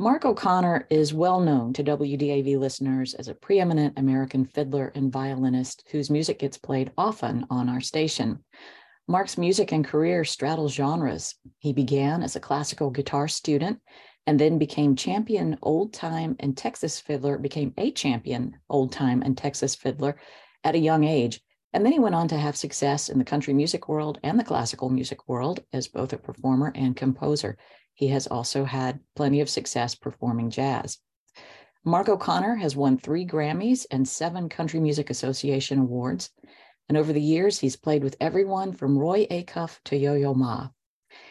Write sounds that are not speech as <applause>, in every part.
Mark O'Connor is well known to WDAV listeners as a preeminent American fiddler and violinist whose music gets played often on our station. Mark's music and career straddle genres. He began as a classical guitar student and then became champion old time and Texas fiddler, became a champion old time and Texas fiddler at a young age. And then he went on to have success in the country music world and the classical music world as both a performer and composer. He has also had plenty of success performing jazz. Mark O'Connor has won three Grammys and seven Country Music Association awards. And over the years, he's played with everyone from Roy Acuff to Yo Yo Ma.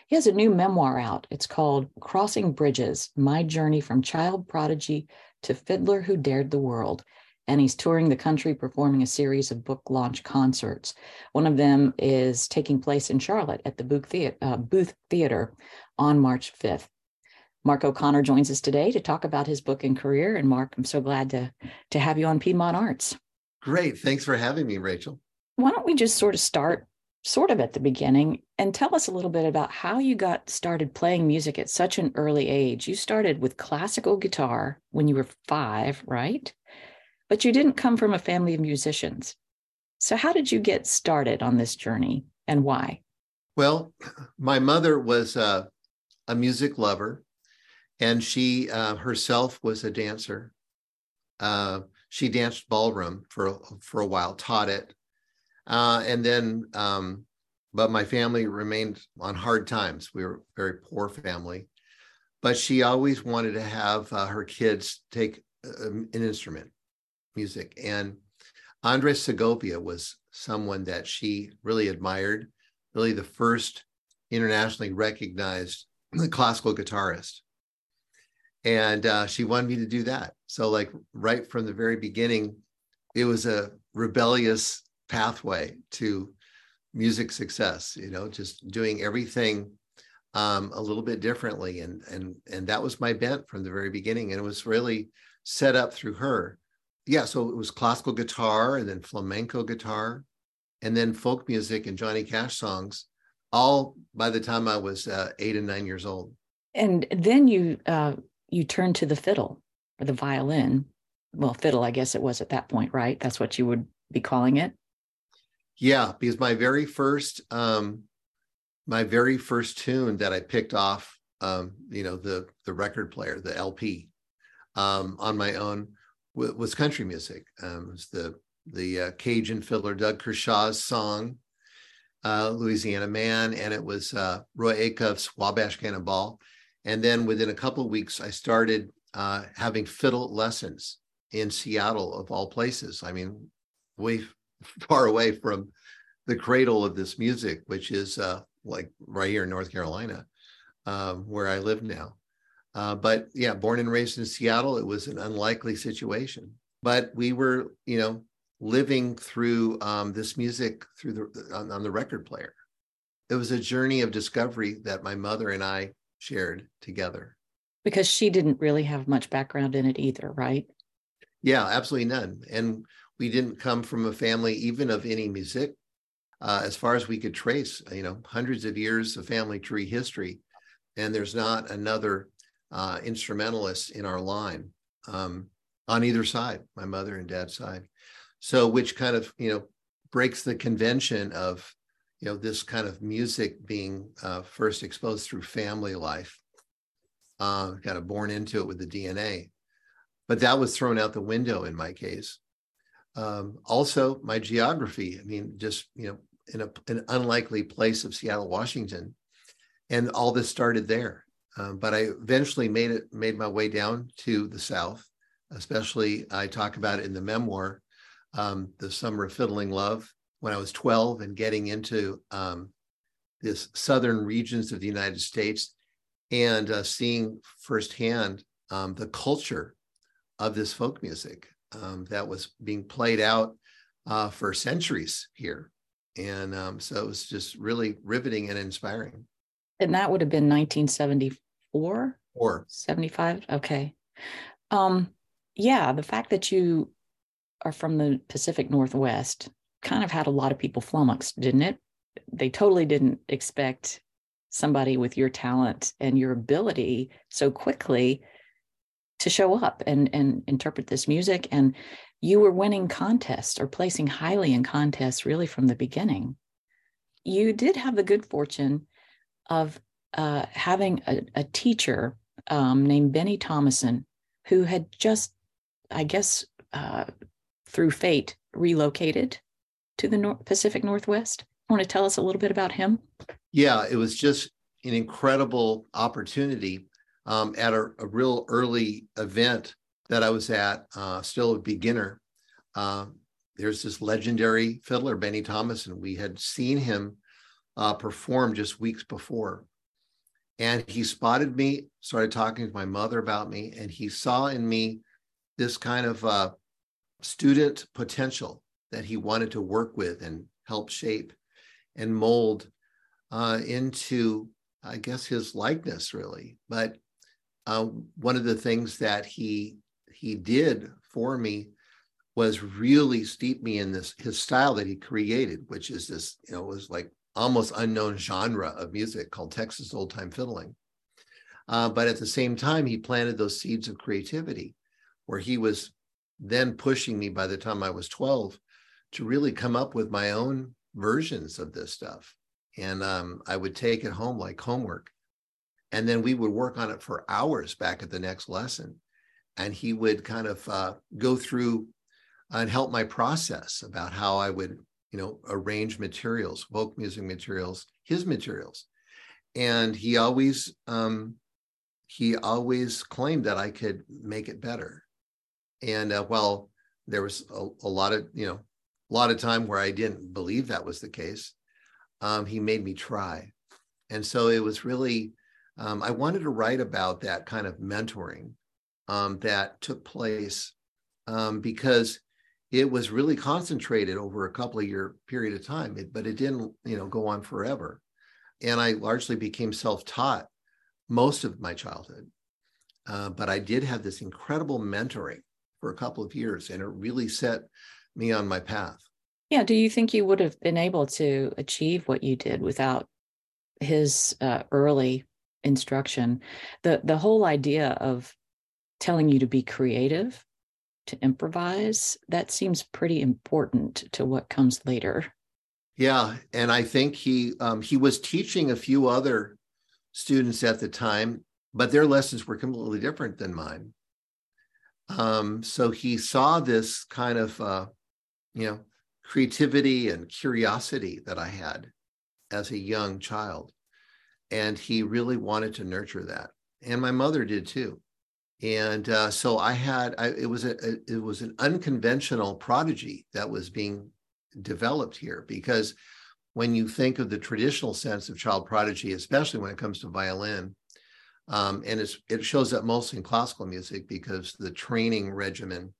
He has a new memoir out. It's called Crossing Bridges My Journey from Child Prodigy to Fiddler Who Dared the World. And he's touring the country performing a series of book launch concerts. One of them is taking place in Charlotte at the Booth Theater, uh, Booth Theater on March 5th. Mark O'Connor joins us today to talk about his book and career. And Mark, I'm so glad to, to have you on Piedmont Arts. Great. Thanks for having me, Rachel. Why don't we just sort of start sort of at the beginning and tell us a little bit about how you got started playing music at such an early age. You started with classical guitar when you were five, right? But you didn't come from a family of musicians. So, how did you get started on this journey and why? Well, my mother was uh, a music lover, and she uh, herself was a dancer. Uh, she danced ballroom for for a while, taught it, uh, and then. Um, but my family remained on hard times. We were a very poor family, but she always wanted to have uh, her kids take uh, an instrument, music, and Andres Segovia was someone that she really admired, really the first internationally recognized classical guitarist. And uh, she wanted me to do that. So, like, right from the very beginning, it was a rebellious pathway to music success, you know, just doing everything um, a little bit differently. And, and, and that was my bent from the very beginning. And it was really set up through her. Yeah. So it was classical guitar and then flamenco guitar and then folk music and Johnny Cash songs all by the time I was uh, eight and nine years old. And then you uh, you turned to the fiddle or the violin. Well, fiddle, I guess it was at that point, right? That's what you would be calling it. Yeah, because my very first um, my very first tune that I picked off, um, you know, the the record player, the LP, um, on my own w- was country music. Um, it was the the uh, Cajun fiddler Doug Kershaw's song uh, Louisiana Man, and it was uh, Roy Acuff's Wabash Cannonball. And then within a couple of weeks, I started uh, having fiddle lessons in Seattle, of all places. I mean, way far away from the cradle of this music, which is uh, like right here in North Carolina, um, where I live now. Uh, but yeah, born and raised in Seattle, it was an unlikely situation. But we were, you know, living through um, this music through the on, on the record player. It was a journey of discovery that my mother and I shared together. Because she didn't really have much background in it either, right? Yeah, absolutely none. And we didn't come from a family even of any music. Uh, as far as we could trace, you know, hundreds of years of family tree history, and there's not another uh, instrumentalist in our line um, on either side, my mother and dad's side. So, which kind of, you know, breaks the convention of, you know, this kind of music being uh, first exposed through family life, uh, kind of born into it with the DNA. But that was thrown out the window in my case. Um, also, my geography. I mean, just you know, in a, an unlikely place of Seattle, Washington, and all this started there. Um, but I eventually made it, made my way down to the South. Especially, I talk about it in the memoir um, the summer of fiddling love when I was 12 and getting into um, this southern regions of the United States and uh, seeing firsthand um, the culture of this folk music um, that was being played out uh, for centuries here. And um, so it was just really riveting and inspiring. And that would have been 1974? Or 75? Okay. Um, yeah, the fact that you are from the Pacific Northwest kind of had a lot of people flummoxed, didn't it? They totally didn't expect somebody with your talent and your ability so quickly to show up and and interpret this music and you were winning contests or placing highly in contests really from the beginning you did have the good fortune of uh, having a, a teacher um, named Benny Thomasson who had just i guess uh, through fate relocated to the North, pacific northwest want to tell us a little bit about him yeah it was just an incredible opportunity um, at a, a, real early event that I was at, uh, still a beginner. Uh, there's this legendary fiddler, Benny Thomas, and We had seen him uh, perform just weeks before. And he spotted me, started talking to my mother about me, and he saw in me this kind of uh, student potential that he wanted to work with and help shape and mold uh, into, I guess, his likeness, really. But uh, one of the things that he he did for me was really steep me in this his style that he created, which is this you know was like almost unknown genre of music called Texas old time fiddling. Uh, but at the same time, he planted those seeds of creativity, where he was then pushing me by the time I was 12 to really come up with my own versions of this stuff. And um, I would take it home like homework. And then we would work on it for hours back at the next lesson. And he would kind of uh, go through and help my process about how i would you know arrange materials folk music materials his materials. And he always um, he always claimed that i could make it better and uh, while there was a, a, lot of you know a lot of time where i didn't believe that was the case. Um, he made me try. And so it was really um, I wanted to write about that kind of mentoring um, that took place um, because it was really concentrated over a couple of year period of time, it, but it didn't, you know, go on forever. And I largely became self-taught most of my childhood, uh, but I did have this incredible mentoring for a couple of years, and it really set me on my path. Yeah. Do you think you would have been able to achieve what you did without his uh, early instruction the the whole idea of telling you to be creative to improvise that seems pretty important to what comes later yeah and i think he um, he was teaching a few other students at the time but their lessons were completely different than mine um, so he saw this kind of uh, you know creativity and curiosity that i had as a young child. And he really wanted to nurture that. And my mother did too. And uh, so i had I, it was a, it was an unconventional prodigy that was being developed here because when you think of the traditional sense of child prodigy especially when it comes to violin um, and it shows up mostly in classical music because the training regimen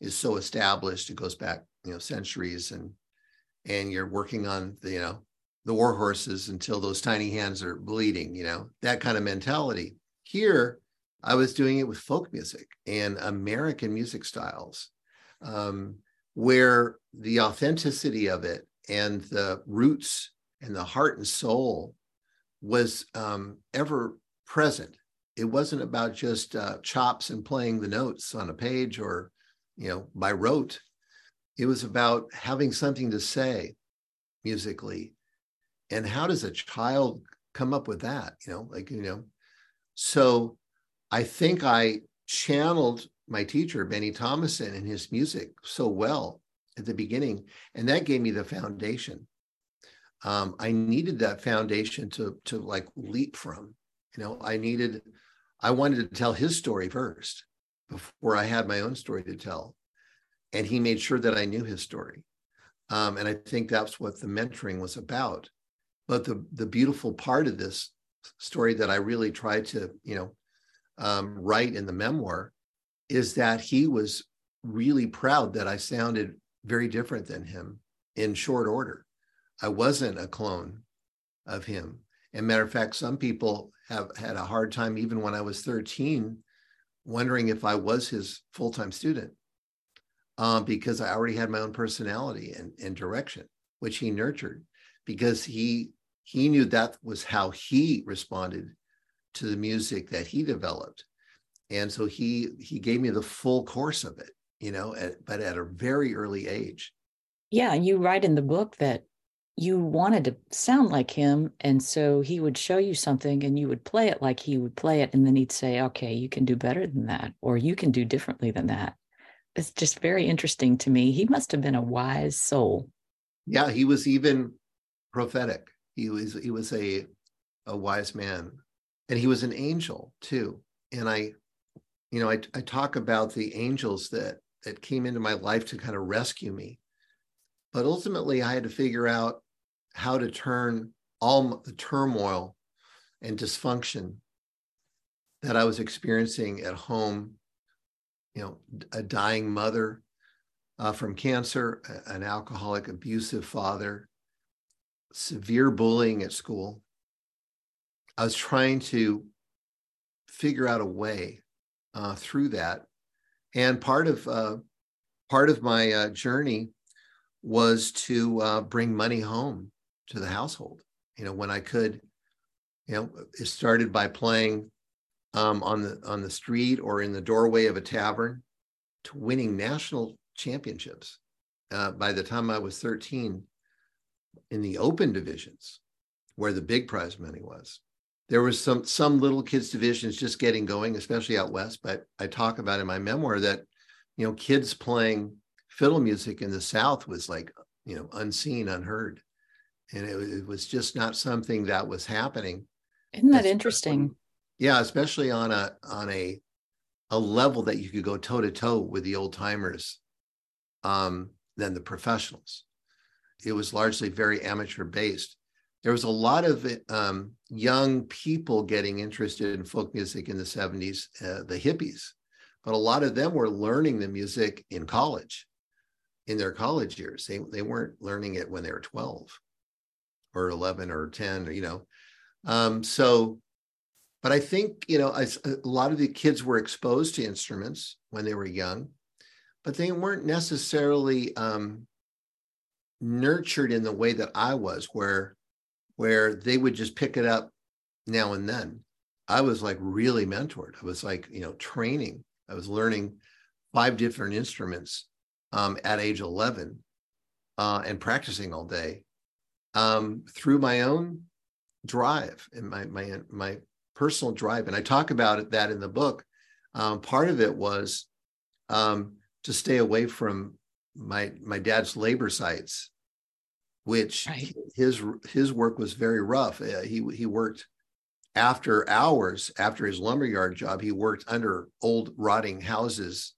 is so established it goes back you know centuries and and you're working on the you know the war horses until those tiny hands are bleeding, you know, that kind of mentality. Here, I was doing it with folk music and American music styles, um, where the authenticity of it and the roots and the heart and soul was um, ever present. It wasn't about just uh, chops and playing the notes on a page or, you know, by rote. It was about having something to say musically and how does a child come up with that you know like you know so i think i channeled my teacher Benny Thomasson and his music so well at the beginning and that gave me the foundation um, i needed that foundation to to like leap from you know i needed i wanted to tell his story first before i had my own story to tell and he made sure that i knew his story um, and i think that's what the mentoring was about but the the beautiful part of this story that I really tried to, you know, um, write in the memoir is that he was really proud that I sounded very different than him in short order. I wasn't a clone of him. And matter of fact, some people have had a hard time, even when I was 13, wondering if I was his full time student uh, because I already had my own personality and, and direction, which he nurtured because he he knew that was how he responded to the music that he developed. And so he he gave me the full course of it you know at, but at a very early age. Yeah you write in the book that you wanted to sound like him and so he would show you something and you would play it like he would play it and then he'd say okay you can do better than that or you can do differently than that. It's just very interesting to me. He must have been a wise soul. Yeah he was even prophetic. He was he was a a wise man. And he was an angel too. And i you know i, I talk about the angels that that came into my life to kind of rescue me but ultimately i had to figure out how to turn all the turmoil and dysfunction that I was experiencing at home, you know, a dying mother uh, from cancer, an alcoholic, abusive father, severe bullying at school. I was trying to figure out a way uh, through that, and part of uh, part of my uh, journey was to uh, bring money home to the household. You know, when I could, you know, it started by playing um, on the on the street or in the doorway of a tavern, to winning national championships. Uh, by the time I was 13, in the open divisions, where the big prize money was, there was some some little kids divisions just getting going, especially out west. But I talk about in my memoir that, you know, kids playing fiddle music in the South was like, you know, unseen, unheard and it, it was just not something that was happening. Isn't that interesting? Yeah, especially on a on a a level that you could go toe to toe with the old timers um, than the professionals. It was largely very amateur based. There was a lot of um, young people getting interested in folk music in the 70s, uh, the hippies, but a lot of them were learning the music in college, in their college years. They, they weren't learning it when they were 12 or 11 or 10 or, you know? Um, so but i think you know I, a lot of the kids were exposed to instruments when they were young but they weren't necessarily um, nurtured in the way that i was where where they would just pick it up now and then. I was like really mentored. I was like you know training. I was learning five different instruments um, at age 11 uh, and practicing all day um, through my own drive and my my my personal drive. And I talk about that in the book. Um, part of it was um, to stay away from my my dad's labor sites, which right. his his work was very rough. Uh, he he worked after hours after his lumberyard job. He worked under old rotting houses,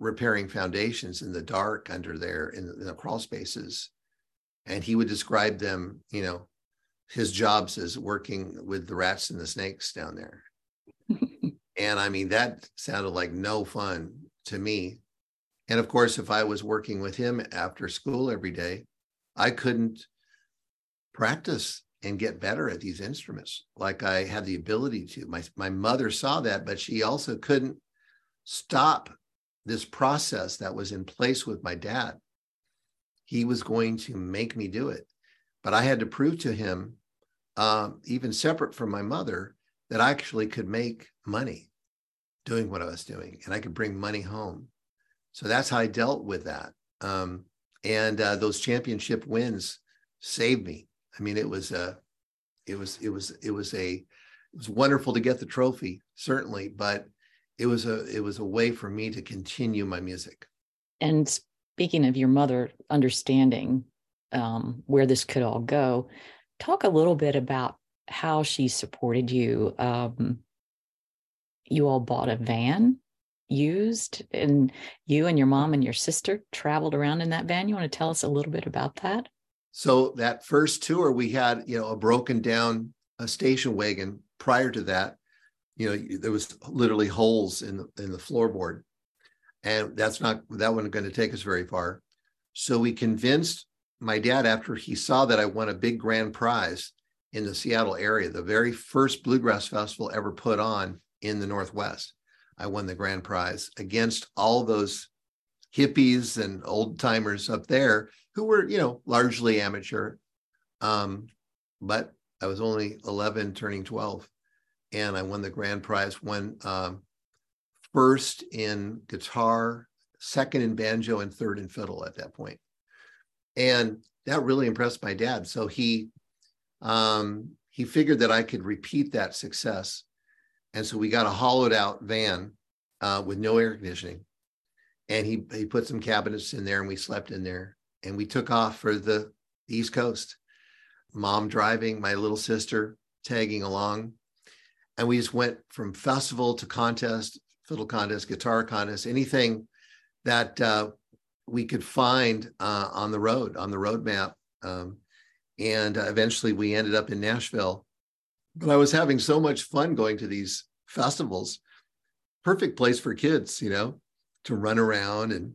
repairing foundations in the dark under there in the, in the crawl spaces and he would describe them, you know, his jobs as working with the rats and the snakes down there. <laughs> and I mean, that sounded like no fun to me. And of course, if I was working with him after school every day, I couldn't practice and get better at these instruments like I had the ability to. My, my mother saw that, but she also couldn't stop this process that was in place with my dad he was going to make me do it. But I had to prove to him, um, even separate from my mother, that I actually could make money doing what I was doing and I could bring money home. So that's how I dealt with that. Um, and uh, those championship wins saved me. I mean, it was a, it was, it was, it was a, it was wonderful to get the trophy, certainly, but it was a, it was a way for me to continue my music. And speaking of your mother understanding um, where this could all go, talk a little bit about how she supported you. Um, you all bought a van used, and you and your mom and your sister traveled around in that van. You want to tell us a little bit about that? So that first tour, we had you know a broken down a station wagon. Prior to that, you know there was literally holes in the in the floorboard and that's not that wasn't going to take us very far. So we convinced my dad after he saw that I won a big grand prize in the Seattle area, the very first bluegrass festival ever put on in the Northwest. I won the grand prize against all those hippies and old timers up there who were, you know, largely amateur. Um, but I was only 11, turning 12, and I won the grand prize. Won um, first in guitar, second in banjo, and third in fiddle at that point. And that really impressed my dad. So he um, he figured that I could repeat that success. And so we got a hollowed out van uh, with no air conditioning. And he he put some cabinets in there and we slept in there. And we took off for the East Coast. Mom driving, my little sister tagging along. And we just went from festival to contest, fiddle contest, guitar contest, anything that uh, we could find uh, on the road, on the road map. Um, and uh, eventually we ended up in Nashville. But I was having so much fun going to these festivals. Perfect place for kids, you know, to run around and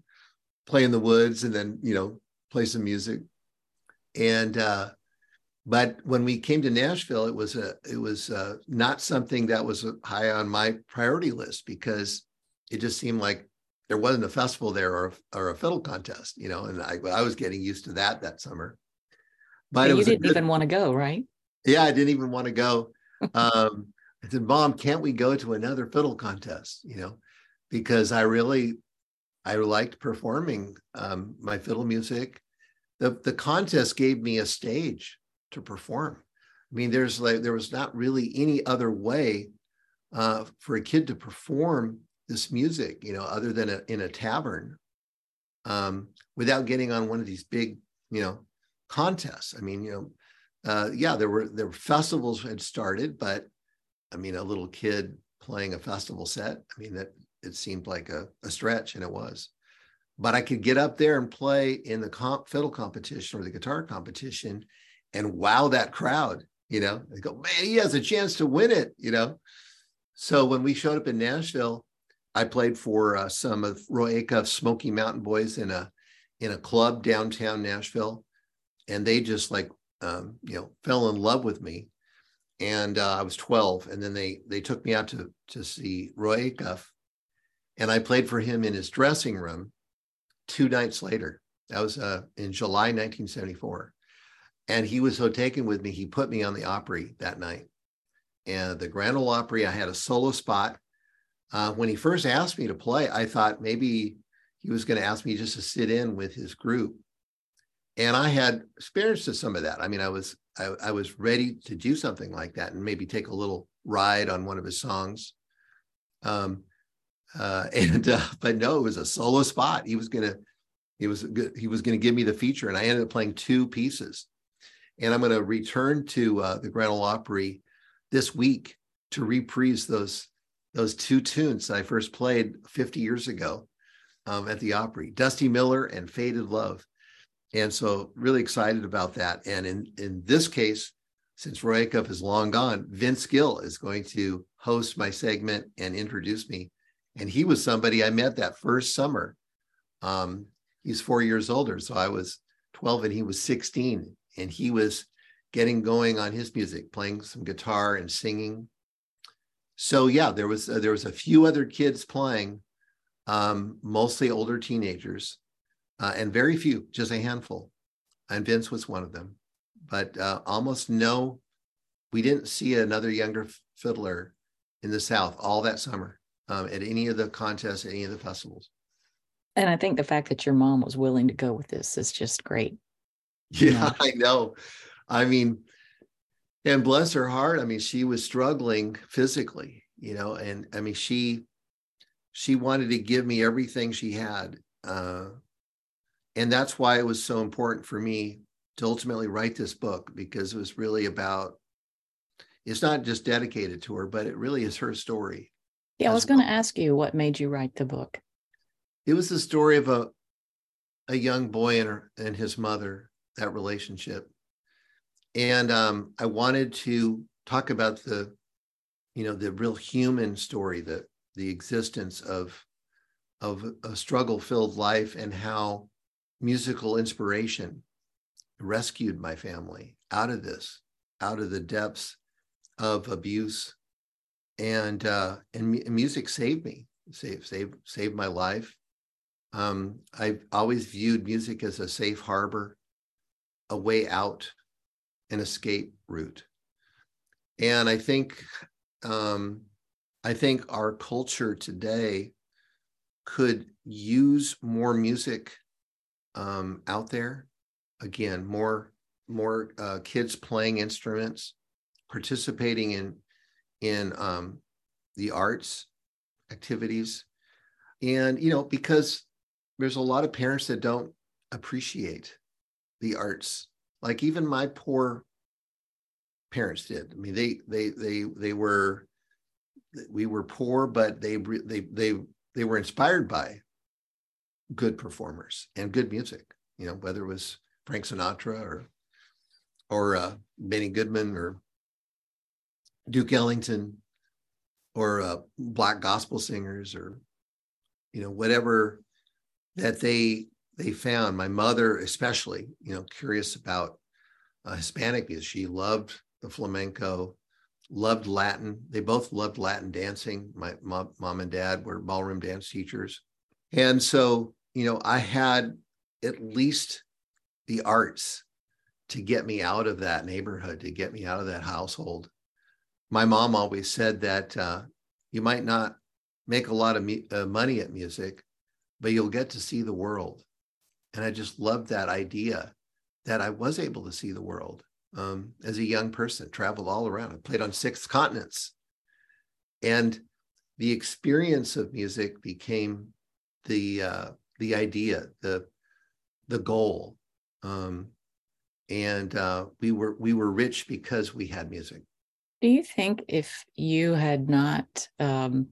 play in the woods and then, you know, play some music. And uh, but when we came to Nashville, it was a it was uh, not something that was high on my priority list because it just seemed like there wasn't a festival there or, or a fiddle contest, you know, and I, I was getting used to that that summer. But you didn't good, even want to go, right? Yeah, I didn't even want to go. <laughs> um, I said, "Mom, can't we go to another fiddle contest?" You know, because I really, I liked performing um, my fiddle music. The the contest gave me a stage to perform. I mean, there's like there was not really any other way uh, for a kid to perform this music, you know, other than a, in a tavern, um, without getting on one of these big, you know, contests. I mean, you know, uh, yeah, there were there were festivals had started, but I mean, a little kid playing a festival set. I mean, that it seemed like a, a stretch, and it was. But I could get up there and play in the comp, fiddle competition or the guitar competition, and wow that crowd. You know, they go, man, he has a chance to win it. You know, so when we showed up in Nashville, I played for uh, some of Roy Acuff's Smoky Mountain Boys in a in a club downtown Nashville, and they just like um, you know fell in love with me. And uh, I was 12, and then they they took me out to to see Roy Acuff, and I played for him in his dressing room two nights later. That was uh, in July 1974, and he was so taken with me, he put me on the Opry that night. And the Grand Ole Opry, I had a solo spot uh, when he first asked me to play, I thought maybe he was going to ask me just to sit in with his group. And I had experienced with some of that. I mean, I was I, I was ready to do something like that and maybe take a little ride on one of his songs. Um, uh, <laughs> and uh, but no, it was a solo spot. He was gonna he was he was gonna give me the feature, and I ended up playing two pieces. And I'm gonna return to uh, the Grand Ole Opry this week to reprise those those two tunes I first played 50 years ago um, at the Opry, Dusty Miller and Faded Love. And so really excited about that. And in, in this case, since Roy Acuff is long gone, Vince Gill is going to host my segment and introduce me. And he was somebody I met that first summer. Um, he's four years older. So I was 12 and he was 16. And he was getting going on his music, playing some guitar and singing so yeah, there was uh, there was a few other kids playing, um, mostly older teenagers, uh, and very few, just a handful, and Vince was one of them. But uh, almost no, we didn't see another younger fiddler in the South all that summer um, at any of the contests, any of the festivals. And I think the fact that your mom was willing to go with this is just great. <laughs> Yeah, I know. I mean, and bless her heart i mean she was struggling physically you know and i mean she she wanted to give me everything she had uh, and that's why it was so important for me to ultimately write this book because it was really about it's not just dedicated to her but it really is her story yeah i was well. going to ask you what made you write the book it was the story of a a young boy and, her, and his mother that relationship. And um, I wanted to talk about the, you know, the real human story, the the existence of of a struggle filled life and how musical inspiration rescued my family out of this, out of the depths of abuse, and uh, and music saved me, saved saved saved my life. Um, I've always viewed music as a safe harbor, a way out an escape route. And I think um, I think our culture today could use more music um, out there. Again, more more uh, kids playing instruments, participating in in um, the arts activities, and you know because there's a lot of parents that don't appreciate the arts. Like even my poor parents did. I mean, they they they they were we were poor, but they they they they were inspired by good performers and good music. You know, whether it was Frank Sinatra or or uh, Benny Goodman or Duke Ellington or uh, black gospel singers or you know whatever that they they found. My mother, especially, you know, curious about uh, Hispanic music. She loved the flamenco, loved Latin. They both loved Latin dancing. My mom, mom and dad were ballroom dance teachers. And so, you know, I had at least the arts to get me out of that neighborhood, to get me out of that household. My mom always said that uh, you might not make a lot of me- uh, money at music, but you'll get to see the world. And I just loved that idea that I was able to see the world um, as a young person, traveled all around. I played on six continents. And the experience of music became the uh, the idea, the the goal. Um, and uh, we were we were rich because we had music. Do you think if you had not, um,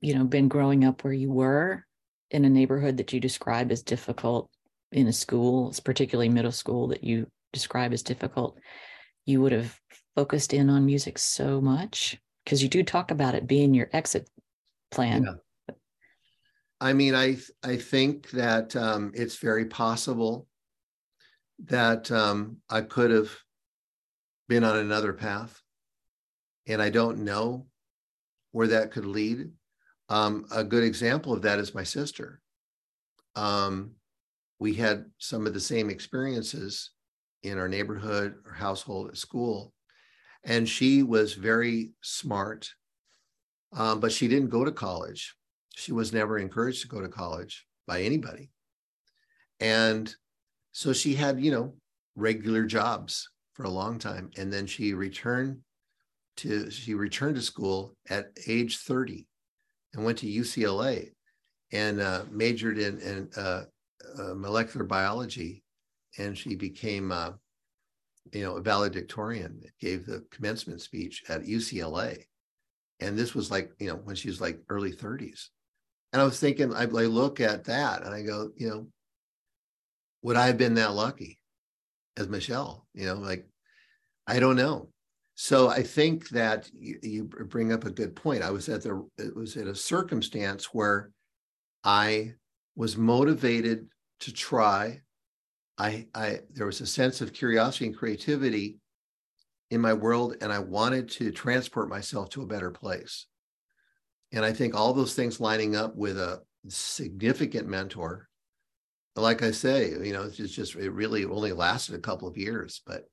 you know, been growing up where you were in a neighborhood that you describe as difficult in a school, particularly middle school, that you describe as difficult, you would have focused in on music so much because you do talk about it being your exit plan. Yeah. I mean, I I think that um, it's very possible that um, I could have been on another path, and I don't know where that could lead. Um, a good example of that is my sister. Um, we had some of the same experiences in our neighborhood or household at school. And she was very smart, um, but she didn't go to college. She was never encouraged to go to college by anybody. And so she had, you know, regular jobs for a long time. And then she returned to she returned to school at age 30 and went to UCLA and uh, majored in, in uh, uh, molecular biology and she became, uh, you know, a valedictorian. Gave the commencement speech at UCLA, and this was like, you know, when she was like early 30s. And I was thinking, I, I look at that and I go, you know, would I have been that lucky as Michelle? You know, like, I don't know. So I think that you, you, bring up a good point. I was at the it was at a circumstance where I was motivated to try I, I there was a sense of curiosity and creativity in my world, and I wanted to transport myself to a better place. And I think all those things lining up with a significant mentor, like I say, you know, it's just it really only lasted a couple of years, but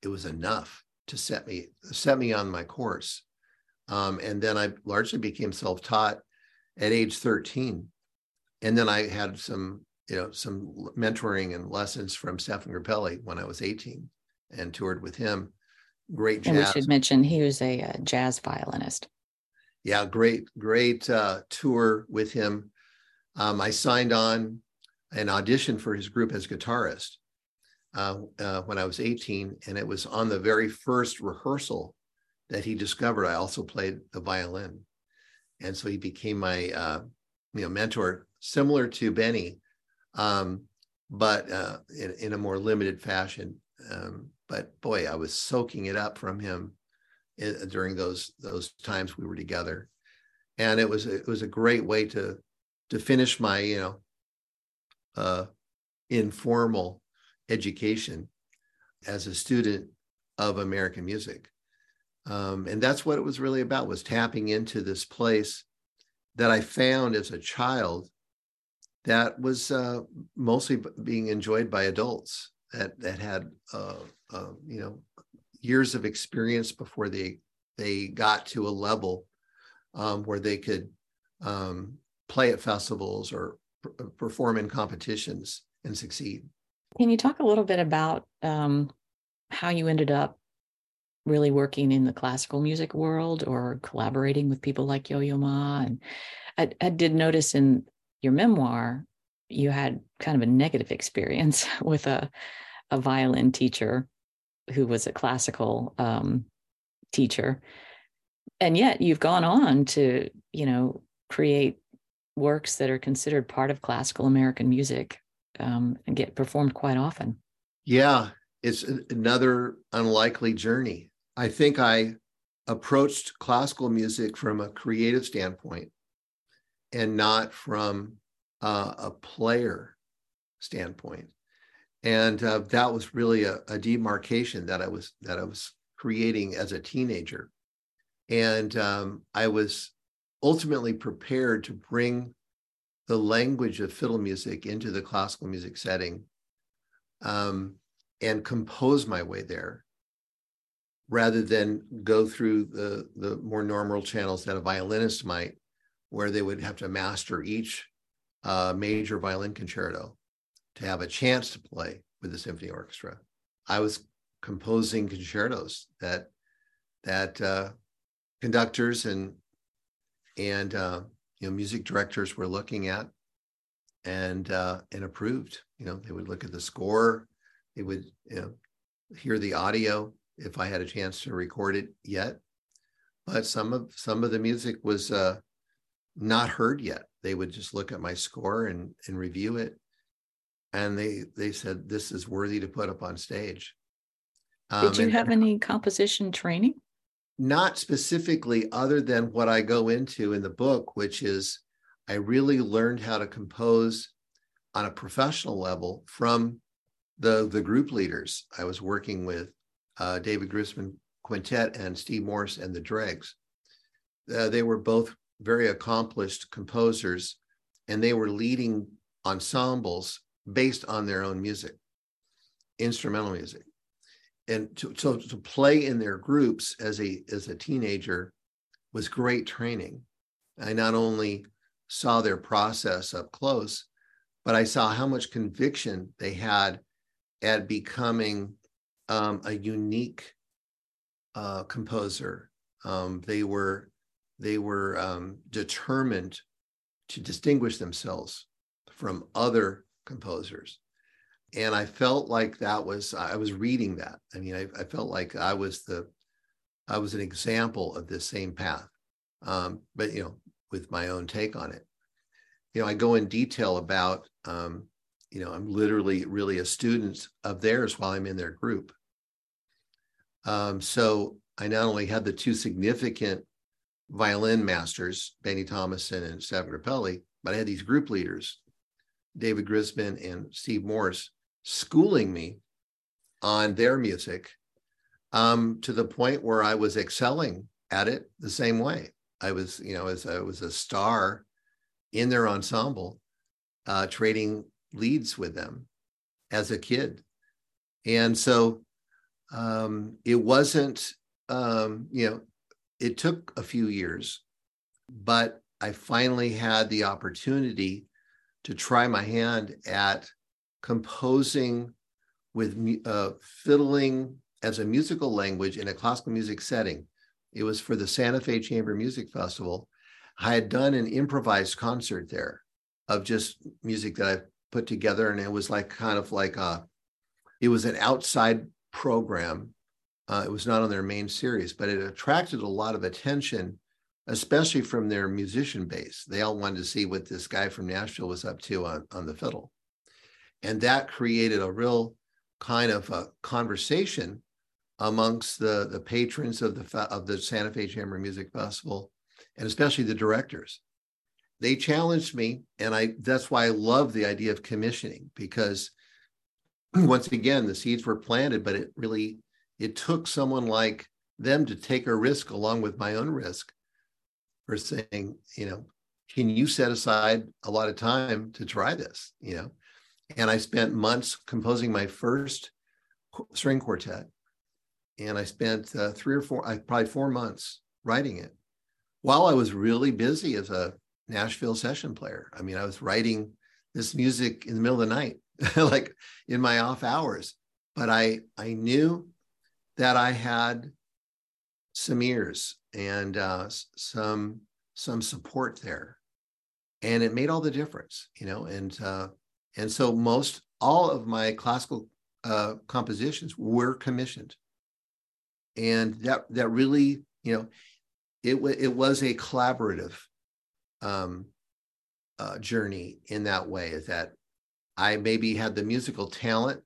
it was enough to set me set me on my course. Um, and then I largely became self-taught at age 13. And then I had some you know some mentoring and lessons from Stéphane Grappelli when I was 18 and toured with him. Great jazz. And we should mention he was a, a jazz violinist. Yeah, great, great uh, tour with him. Um, I signed on an audition for his group as guitarist uh, uh, when I was 18, and it was on the very first rehearsal that he discovered I also played the violin, and so he became my uh, you know mentor, similar to Benny um, but uh, in, in, a more limited fashion. Um, but boy, I was soaking it up from him eh, during those those times we were together, and it was it was a great way to to finish my you know uh, informal education as a student of American music. Um, and that's what it was really about was tapping into this place that I found as a child that was uh, mostly being enjoyed by adults that that had uh, uh, you know years of experience before they they got to a level um, where they could um, play at festivals or perform in competitions and succeed. Can you talk a little bit about um, how you ended up really working in the classical music world or collaborating with people like Yo Yo Ma? And I, I did notice in your memoir, you had kind of a negative experience <laughs> with a, a violin teacher who was a classical um, teacher. And yet you've gone on to, you know, create works that are considered part of classical American music um, get performed quite often. Yeah, it's another unlikely journey. I think I approached classical music from a creative standpoint and not from uh, a player standpoint. And uh, that was really a, a, demarcation that I was that I was creating as a teenager, and um, I was ultimately prepared to bring the language of fiddle music into the classical music setting um, and compose my way there rather than go through the, the more normal channels that a violinist might, where they would have to master each uh, major violin concerto to have a chance to play with the symphony orchestra. I was composing concertos that that uh, conductors and and uh, you know music directors were looking at and uh, and approved. You know, they would look at the score, they would you know hear the audio if I had a chance to record it yet. But some of some of the music was uh, not heard yet. They would just look at my score and and review it, and they they said this is worthy to put up on stage. Um, Did you have any composition training? Not specifically other than what I go into in the book, which is I really learned how to compose on a professional level from the, the group leaders. I was working with uh, David Grisman Quintet and Steve Morse and the Dregs. Uh, they were both very accomplished composers, and they were leading ensembles based on their own music, instrumental music and to, so to play in their groups as a as a teenager was great training. I not only saw their process up close, but I saw how much conviction they had at becoming um, a unique uh, composer. Um, they were they were um, determined to distinguish themselves from other composers and I felt like that was I was reading that. I mean, I, I felt like I was the I was an example of this same path, um, but you know, with my own take on it. You know, I go in detail about um, you know I'm literally really a student of theirs while I'm in their group. Um, so I not only had the two significant violin masters, Benny Thomasson and Stéphane Grappelli, but I had these group leaders, David Grisman and Steve Morse, schooling me on their music um, to the point where I was excelling at it the same way. I was, you know, as I was a star in their ensemble, uh, trading leads with them as a kid. And so um, it wasn't, um, you know, it took a few years, but I finally had the opportunity to try my hand at composing with uh, fiddling as a musical language in a classical music setting. It was for the Santa Fe Chamber Music Festival. I had done an improvised concert there of just music that I put together, and it was like kind of like a, it was an outside program. Uh, it was not on their main series, but it attracted a lot of attention, especially from their musician base. They all wanted to see what this guy from Nashville was up to on, on the fiddle. And that created a real kind of a conversation amongst the, the patrons of the, of the Santa Fe Chamber Music Festival, and especially the directors. They challenged me, and I that's why I love the idea of commissioning because <clears throat> once again the seeds were planted, but it really it took someone like them to take a risk along with my own risk for saying, you know, can you set aside a lot of time to try this? You know, and I spent months composing my first string quartet. And I spent uh, three or four, I, probably four months writing it. while I was really busy as a Nashville session player. I mean, I was writing this music in the middle of the night, <laughs> like in my off hours. But I I knew that I had some ears and uh, some some support there, and it made all the difference, you know. And uh, and so most all of my classical uh, compositions were commissioned, and that that really, you know, it it was a collaborative um, uh, journey in that way. Is that I maybe had the musical talent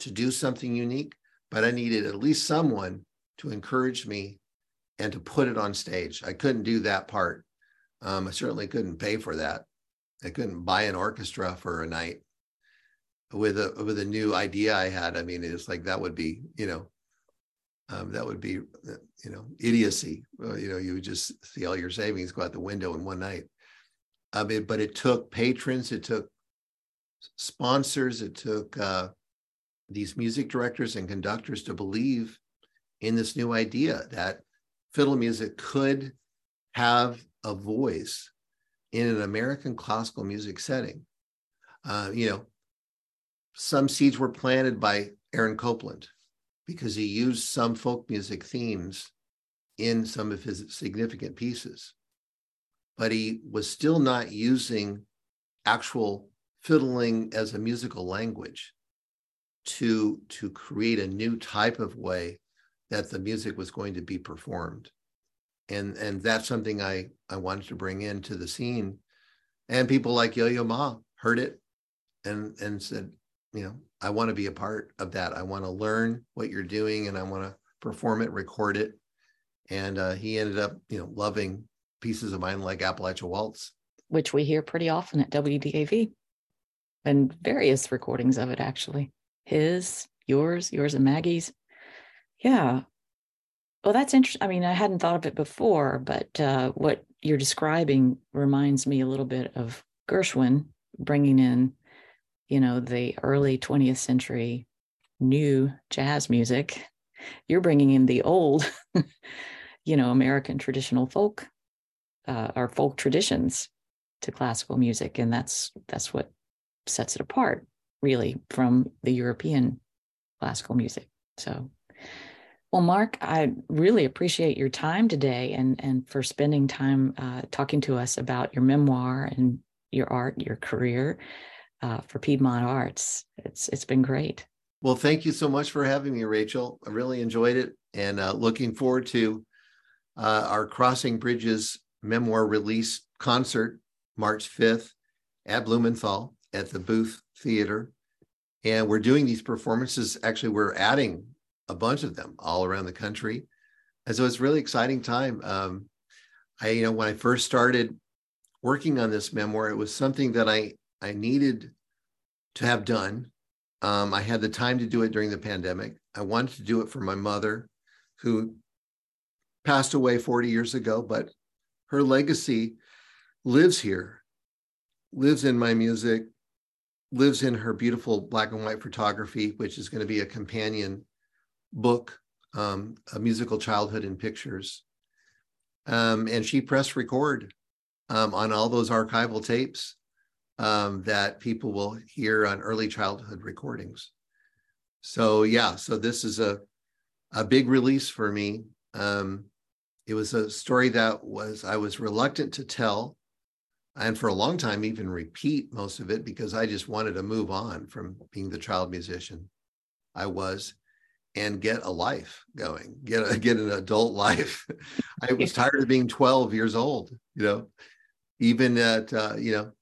to do something unique, but I needed at least someone to encourage me and to put it on stage. I couldn't do that part. Um, I certainly couldn't pay for that. I couldn't buy an orchestra for a night with a with a new idea I had. I mean, it's like that would be, you know, um, that would be, you know, idiocy. You know, you would just see all your savings go out the window in one night. I mean, but it took patrons, it took sponsors, it took uh, these music directors and conductors to believe in this new idea that fiddle music could have a voice in an American classical music setting. Uh, you know, some seeds were planted by Aaron Copland because he used some folk music themes in some of his significant pieces. But he was still not using actual fiddling as a musical language to, to create a new type of way that the music was going to be performed. And, and that's something I, I wanted to bring into the scene. And people like Yo Yo Ma heard it and, and said, you know, I want to be a part of that. I want to learn what you're doing and I want to perform it, record it. And uh, he ended up, you know, loving pieces of mine like Appalachia Waltz, which we hear pretty often at WDAV and various recordings of it, actually. His, yours, yours and Maggie's. Yeah. Well, that's interesting. I mean, I hadn't thought of it before, but uh, what you're describing reminds me a little bit of Gershwin bringing in you know, the early 20th century new jazz music, you're bringing in the old, <laughs> you know, American traditional folk uh, or folk traditions to classical music, and that's that's what sets it apart, really, from the European classical music. So, well, Mark, I really appreciate your time today and and for spending time uh, talking to us about your memoir and your art, your career uh, for Piedmont Arts. It's it's been great. Well, thank you so much for having me, Rachel. I really enjoyed it, and uh, looking forward to uh, our Crossing Bridges memoir release concert March fifth at Blumenthal at the Booth Theater, and we're doing these performances. Actually, we're adding a bunch of them all around the country, and so it's really exciting time. Um, I, you know, when I first started working on this memoir, it was something that I I needed to have done. Um, I had the time to do it during the pandemic. I wanted to do it for my mother, who passed away 40 years ago, but her legacy lives here, lives in my music, lives in her beautiful black and white photography, which is going to be a companion book, um, a musical childhood in pictures. Um, and she pressed record um, on all those archival tapes um, that people will hear on early childhood recordings. So yeah, so this is a a big release for me. Um, it was a story that was I was reluctant to tell, and for a long time even repeat most of it because I just wanted to move on from being the child musician I was and get a life going, get a, get an adult <laughs> life. I was tired of being 12 years old, you know, even at uh, you know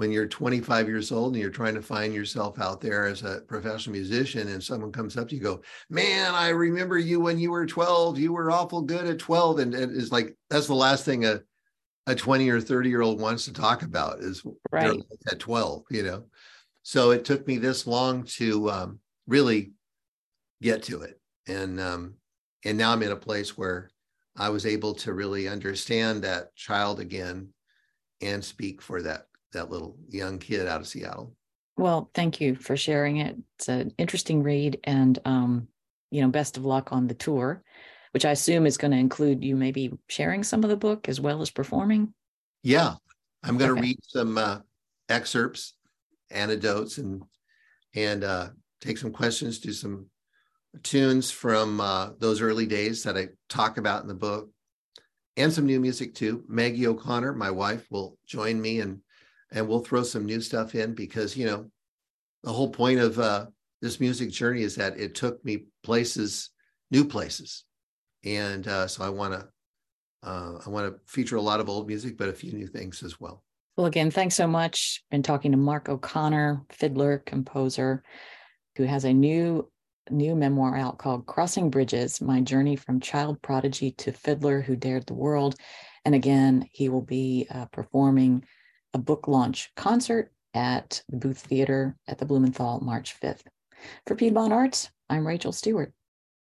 when you're 25 years old and you're trying to find yourself out there as a professional musician and someone comes up to you go man i remember you when you were 12 you were awful good at 12 and, it's like that's the last thing a, a 20 or 30 year old wants to talk about is right. at 12 you know? So it took me this long to um, really get to it. And um, and now i'm in a place where i was able to really understand that child again and speak for that that little young kid out of Seattle. Well, thank you for sharing it. It's an interesting read, and um, you know, best of luck on the tour. which I assume is going to include you maybe sharing some of the book as well as performing. Yeah, I'm going to Okay. read some uh, excerpts, anecdotes, and and uh, take some questions, do some tunes from uh, those early days that I talk about in the book, and some new music too. Maggie O'Connor, my wife, will join me, and and we'll throw some new stuff in because you know the whole point of uh, this music journey is that it took me places, new places, and uh, so I want to uh, I want to feature a lot of old music, but a few new things as well. Well, again, thanks so much. Been talking to Mark O'Connor, fiddler, composer, who has a new new memoir out called Crossing Bridges: My Journey from Child Prodigy to Fiddler Who Dared the World. And again, he will be uh, performing a book launch concert at the Booth Theater at the Blumenthal March 5th. For Piedmont Arts, I'm Rachel Stewart.